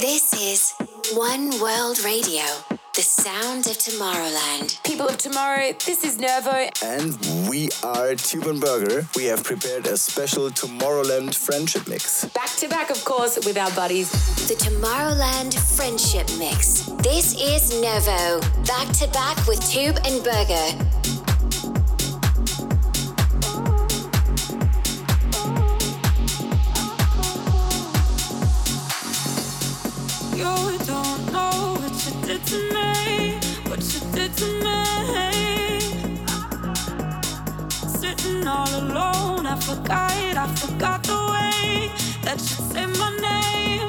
This is One World Radio, the sound of Tomorrowland. People of tomorrow, this is Nervo. And we are Tube and Berger. We have prepared a special Tomorrowland friendship mix. Back to back, of course, with our buddies. The Tomorrowland Friendship Mix. This is Nervo, back to back with Tube and Berger. I forgot the way that you say my name.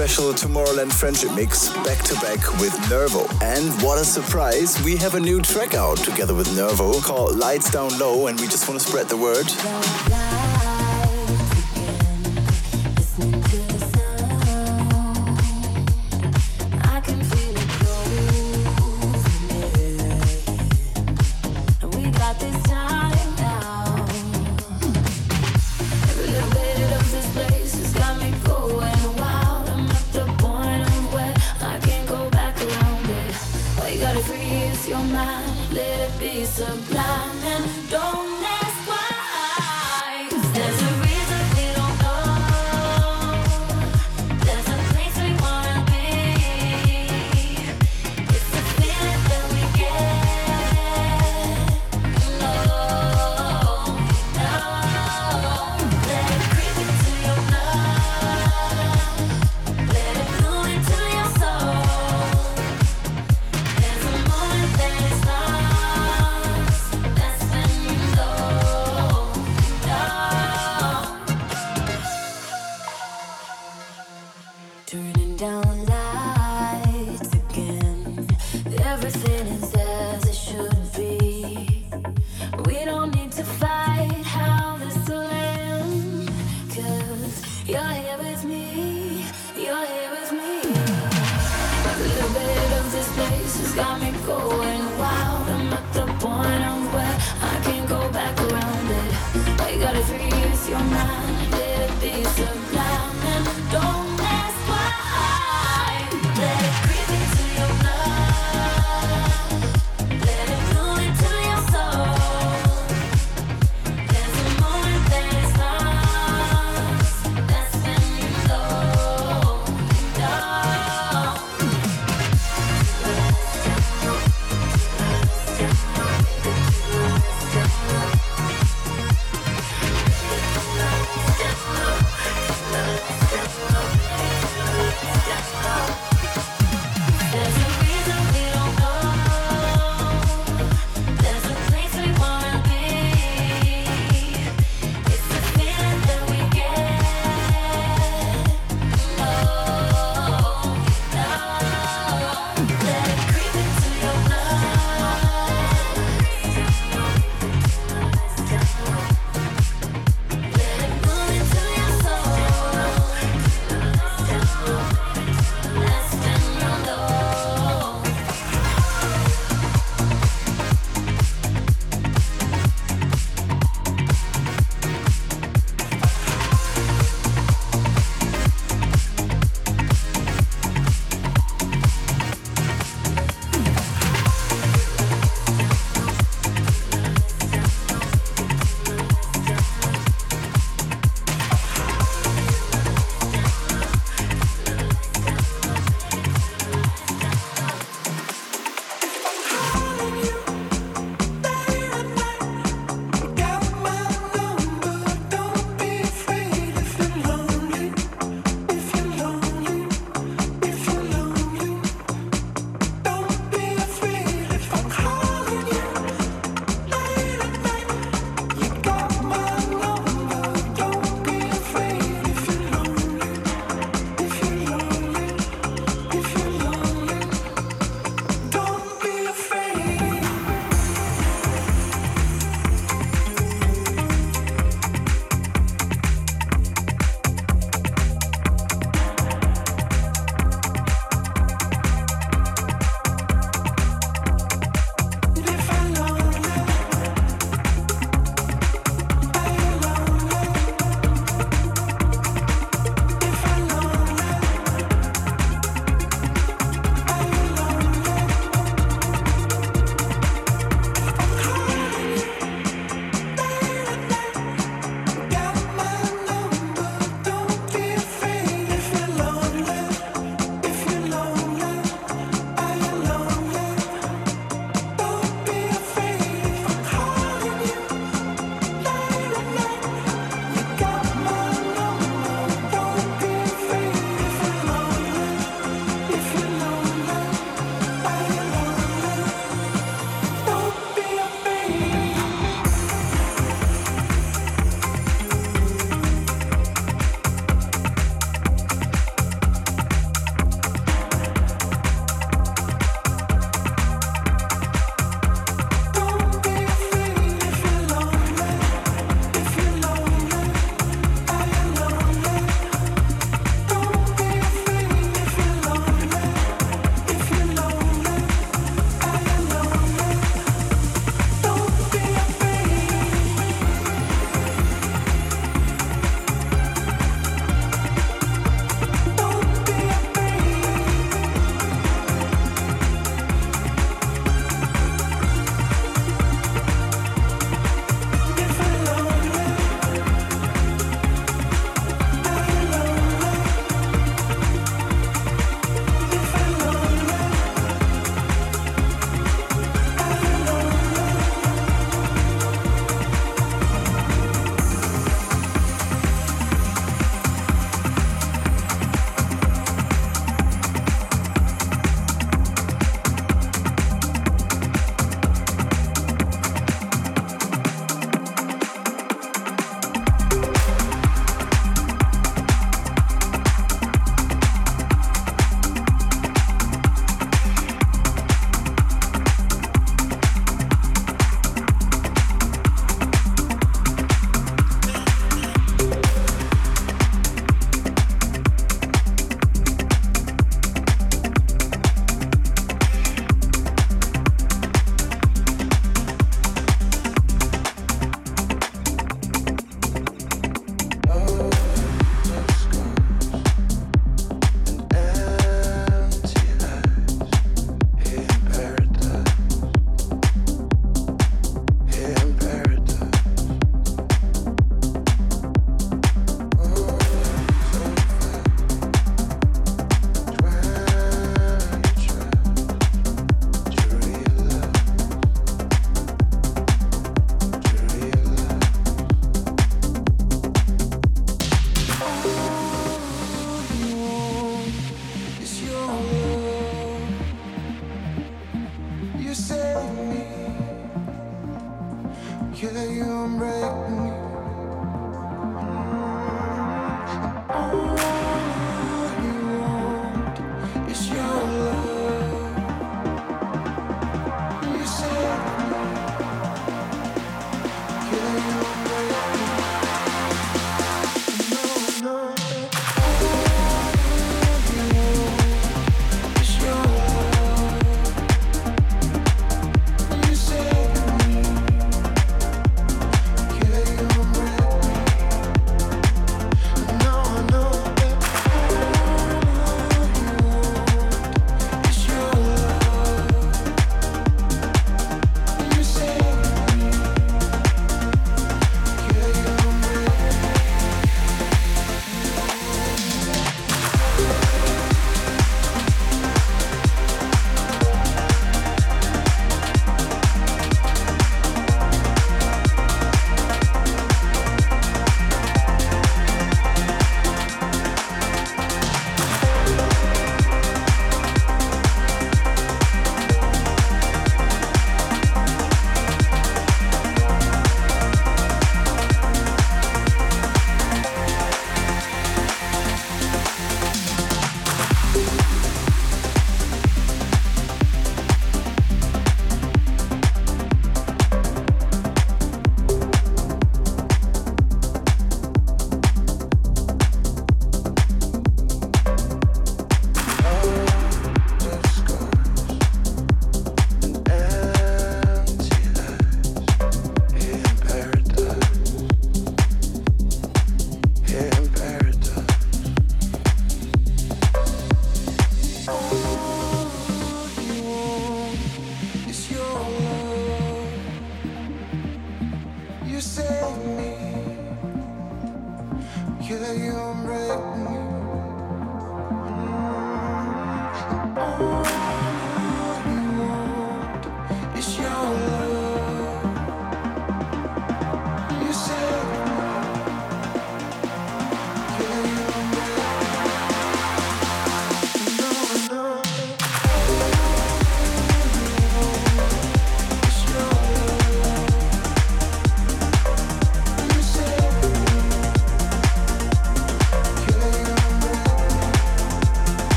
Special Tomorrowland Friendship Mix back to back with Nervo. And what a surprise, we have a new track out together with Nervo called Lights Down Low, and we just want to spread the word. turning down lights again. Everything is as it should be. We don't need to fight how this will end. Cause you're here with me, you're here with me. A little bit of this place has got me going wild. I'm at the point I'm where I can't go back around it. All you gotta free is your mind.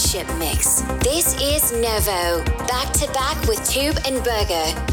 Friendship Mix. This is Nervo, back to back with Tube and Berger.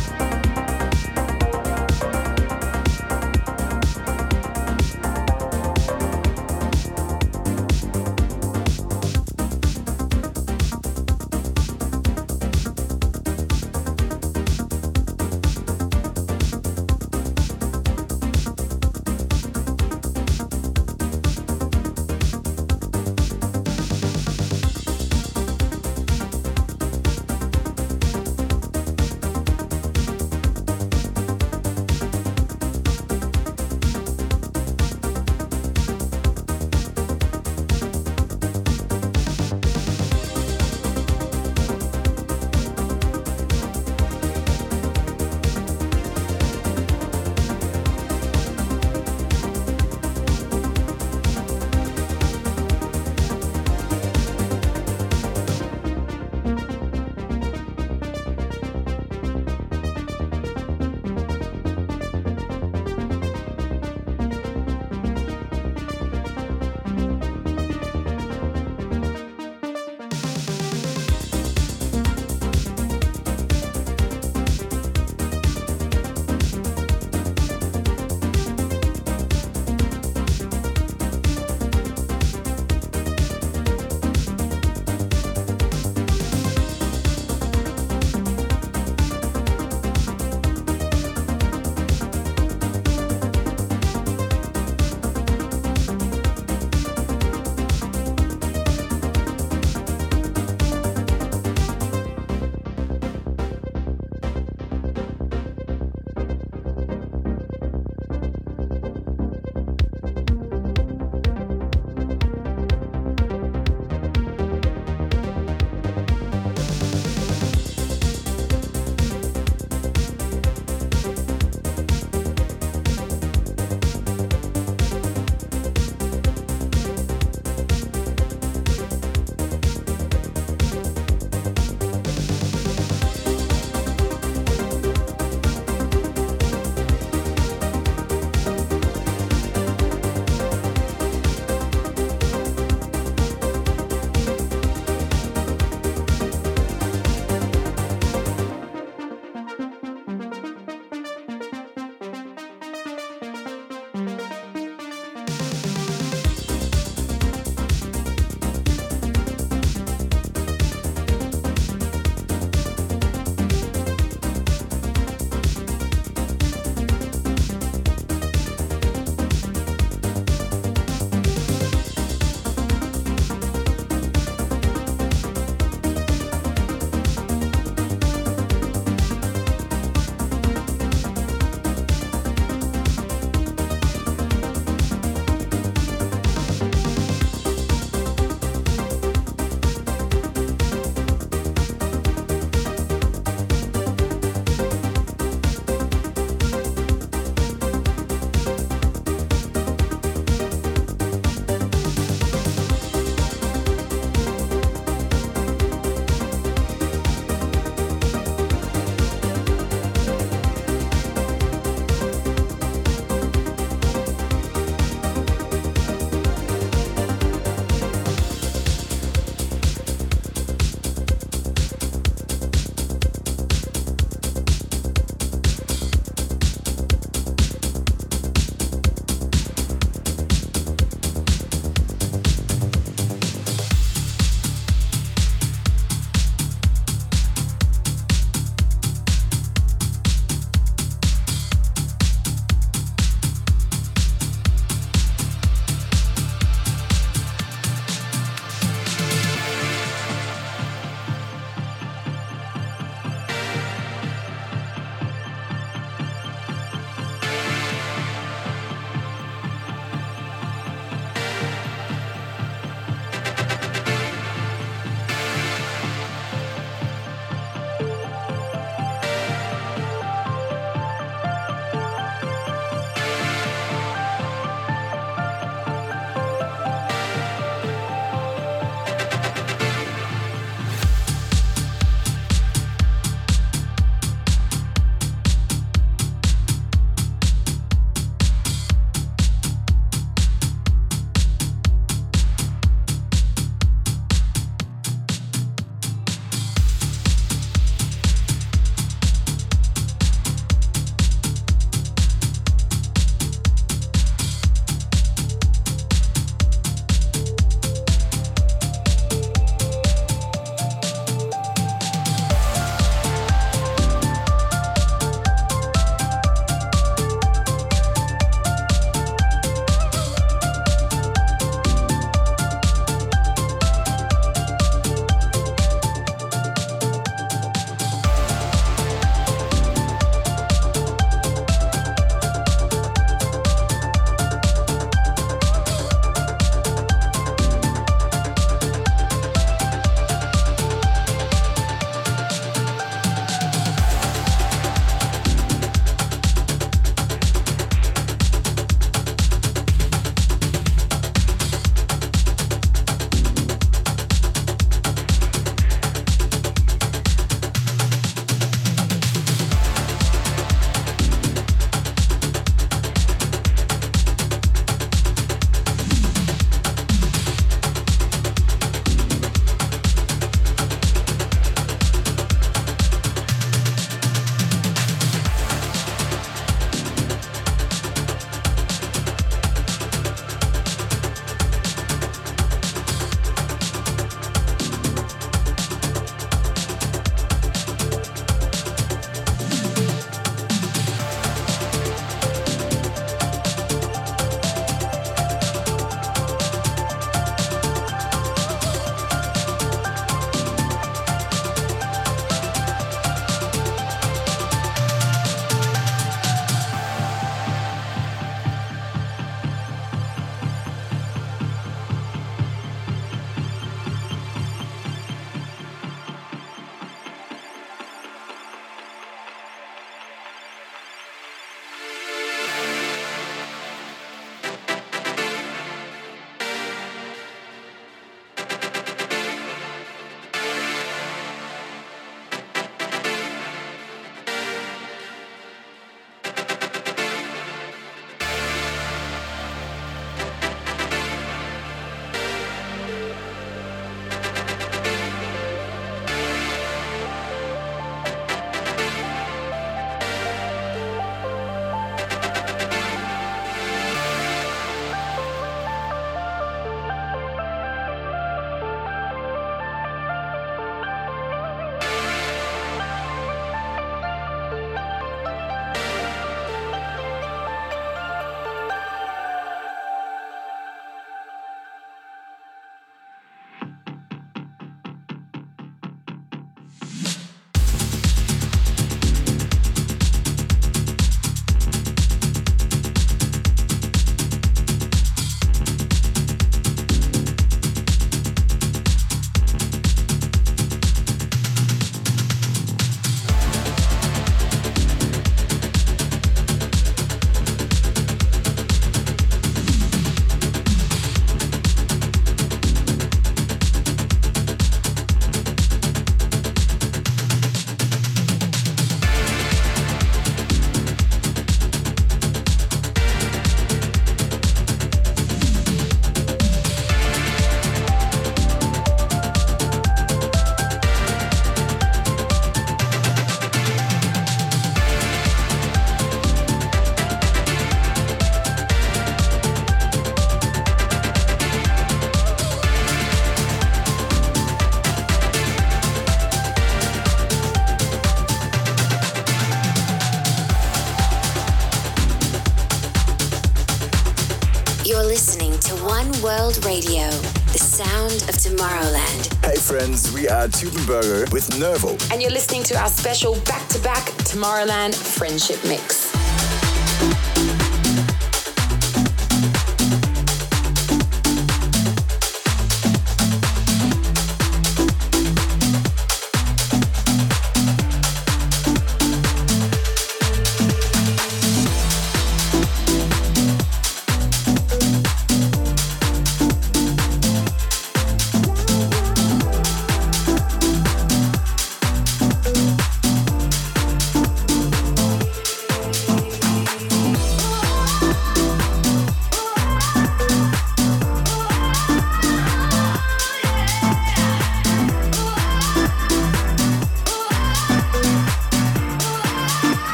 One World Radio, the sound of Tomorrowland. Hey friends, we are Tube and Berger with Nervo. And you're listening to our special back to back Tomorrowland Friendship Mix.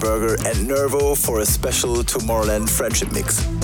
Berger and Nervo for a special Tomorrowland Friendship Mix.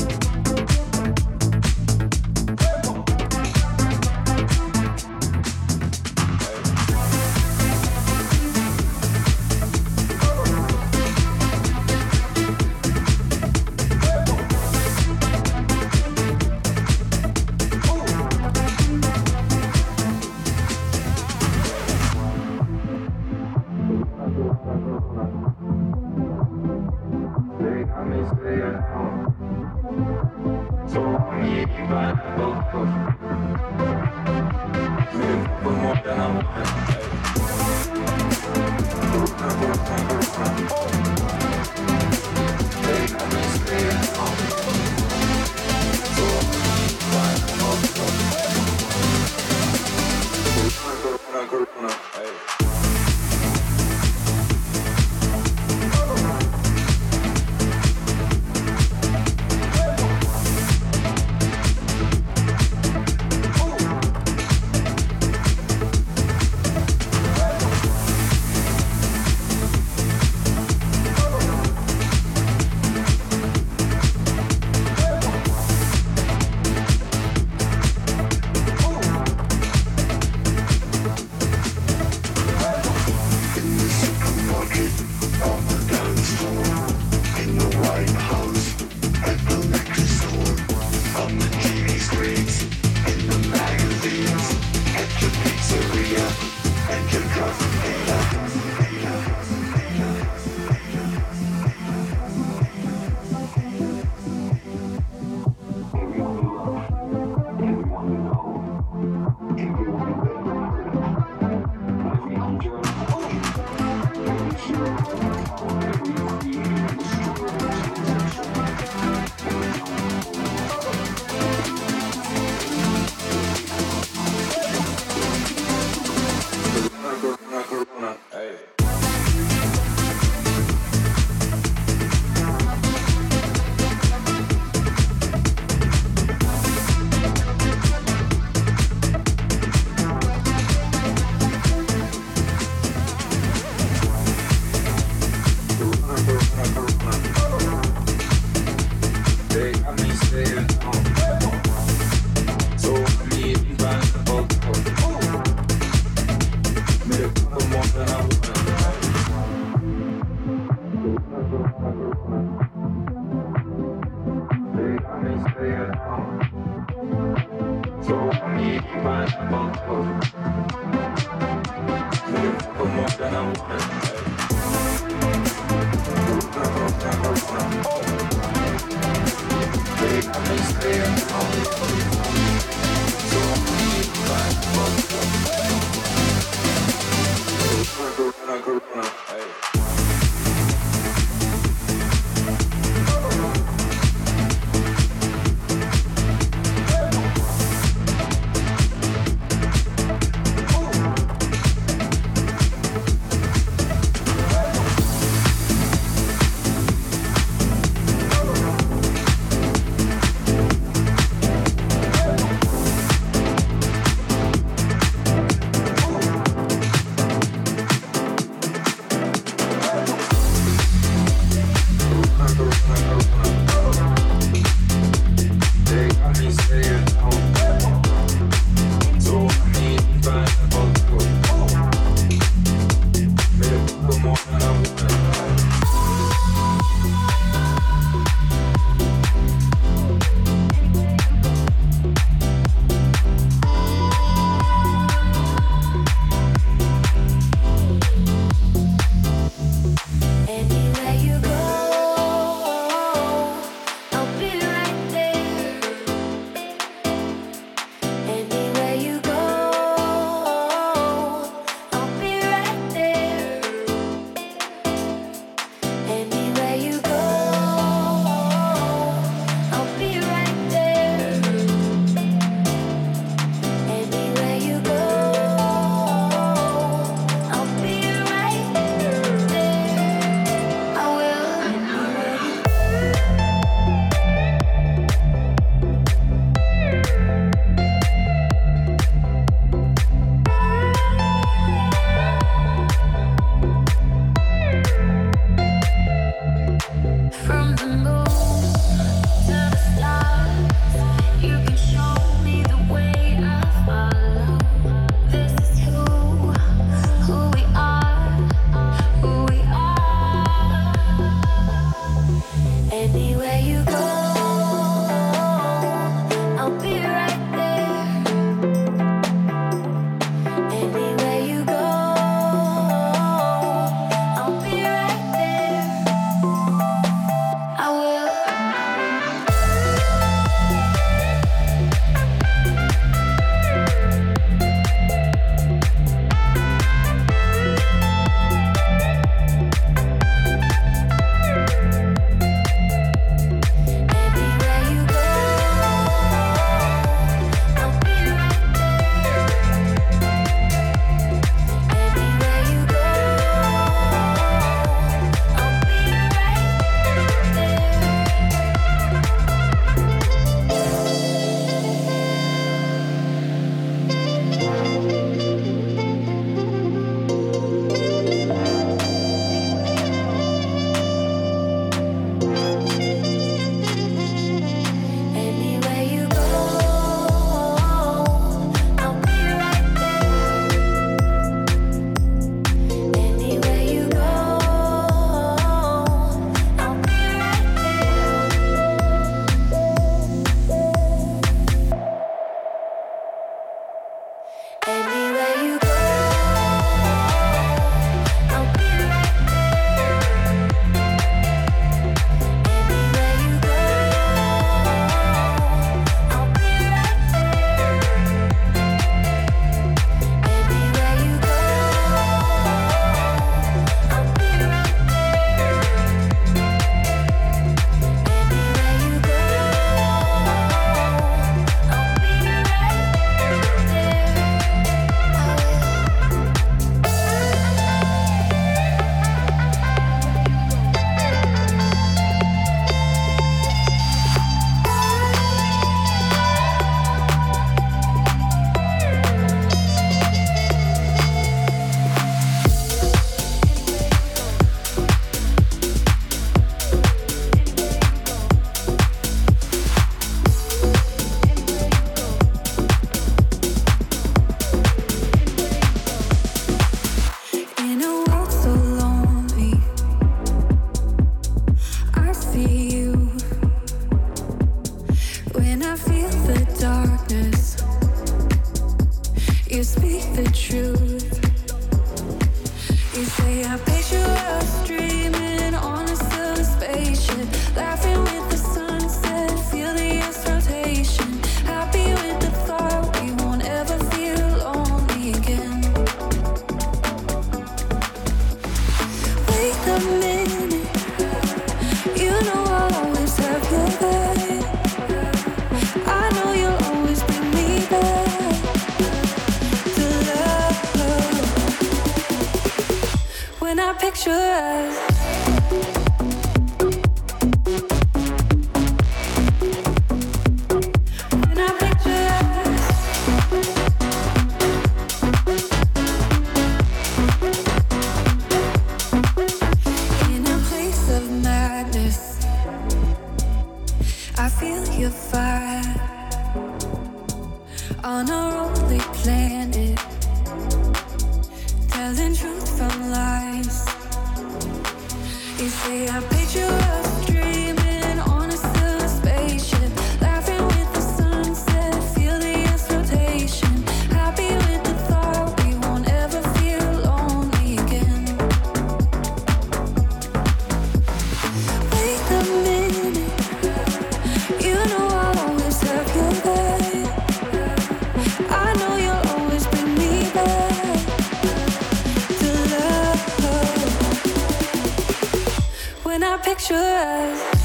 Friendship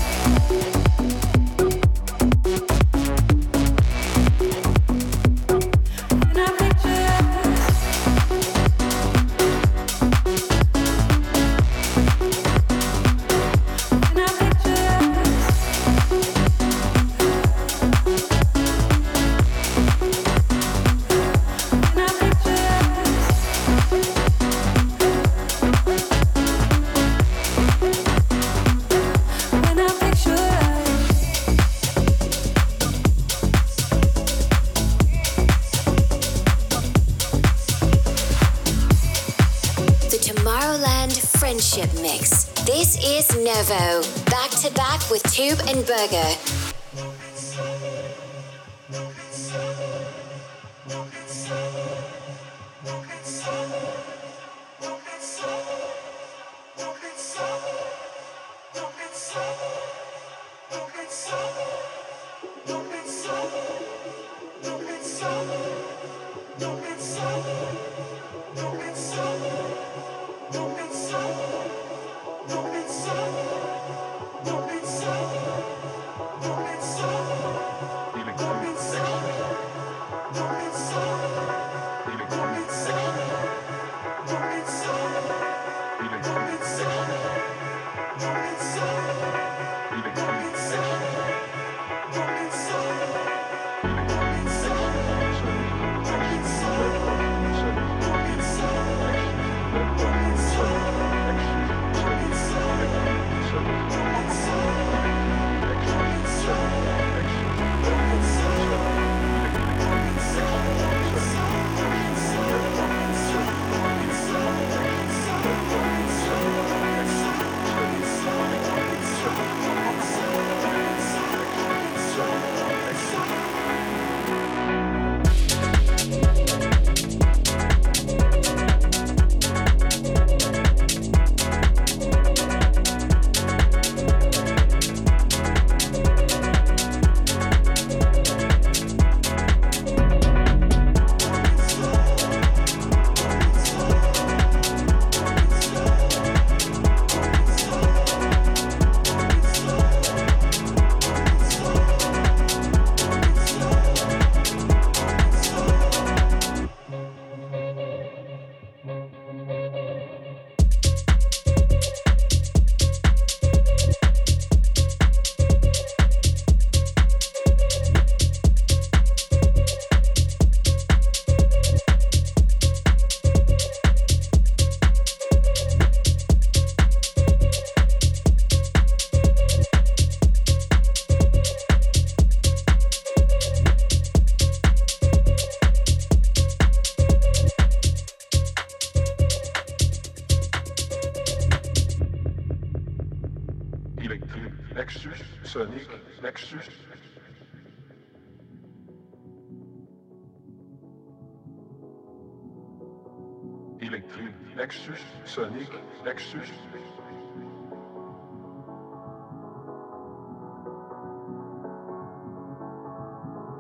électrique, Lexus sonique, Lexus.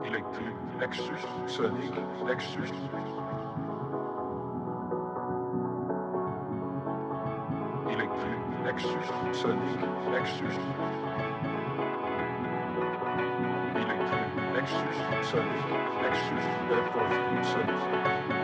Électrique, Lexus sonique, Lexus. Électrique, Lexus sonique, Lexus. Electric, Lexus sonique, Lexus, Lexus, Lexus, Lexus.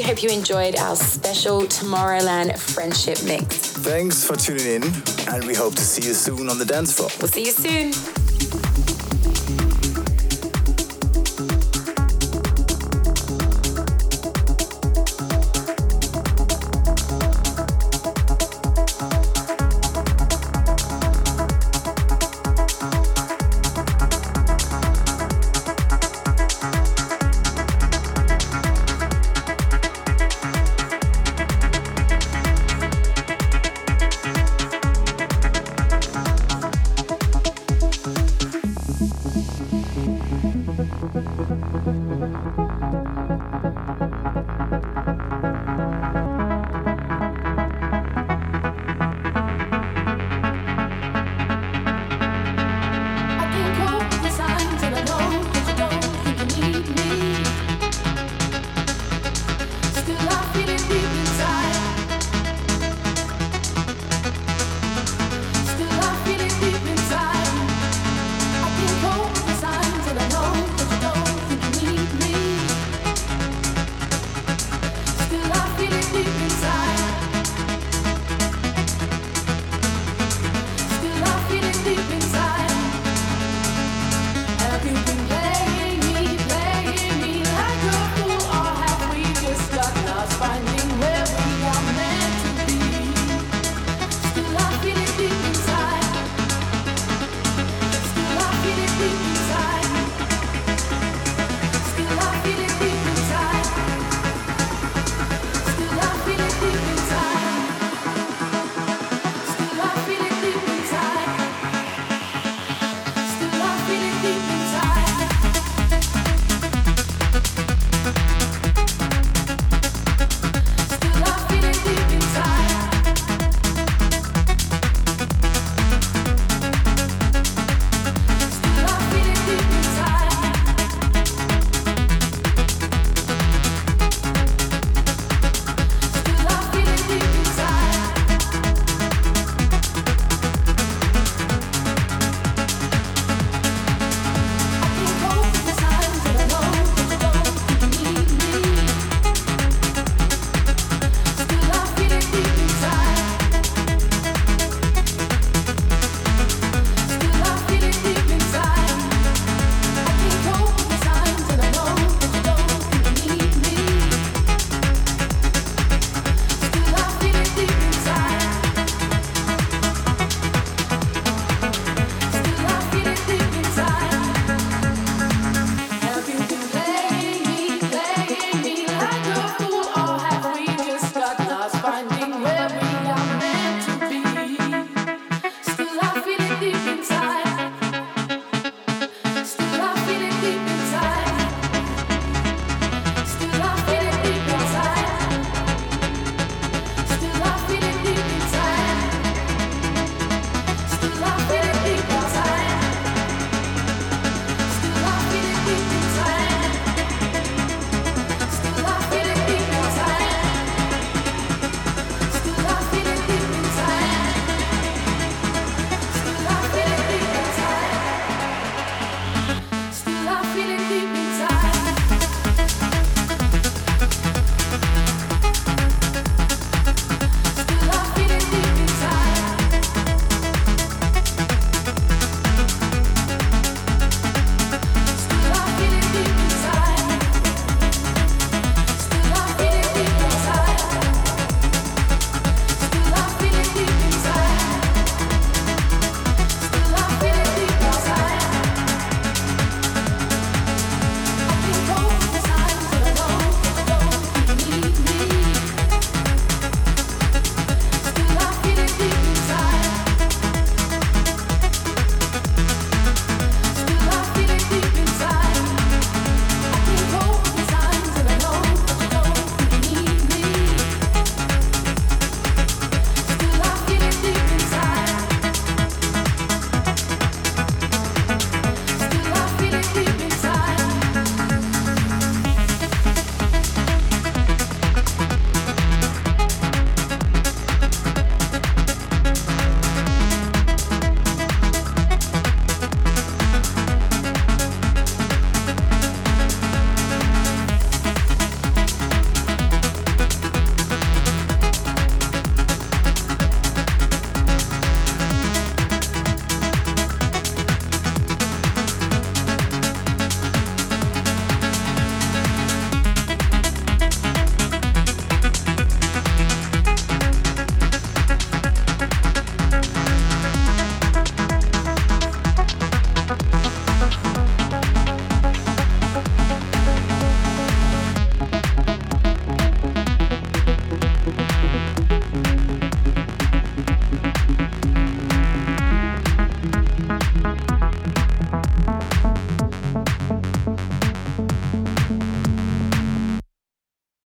we hope you enjoyed our special Tomorrowland friendship mix. Thanks for tuning in, and we hope to see you soon on the dance floor. We'll see you soon.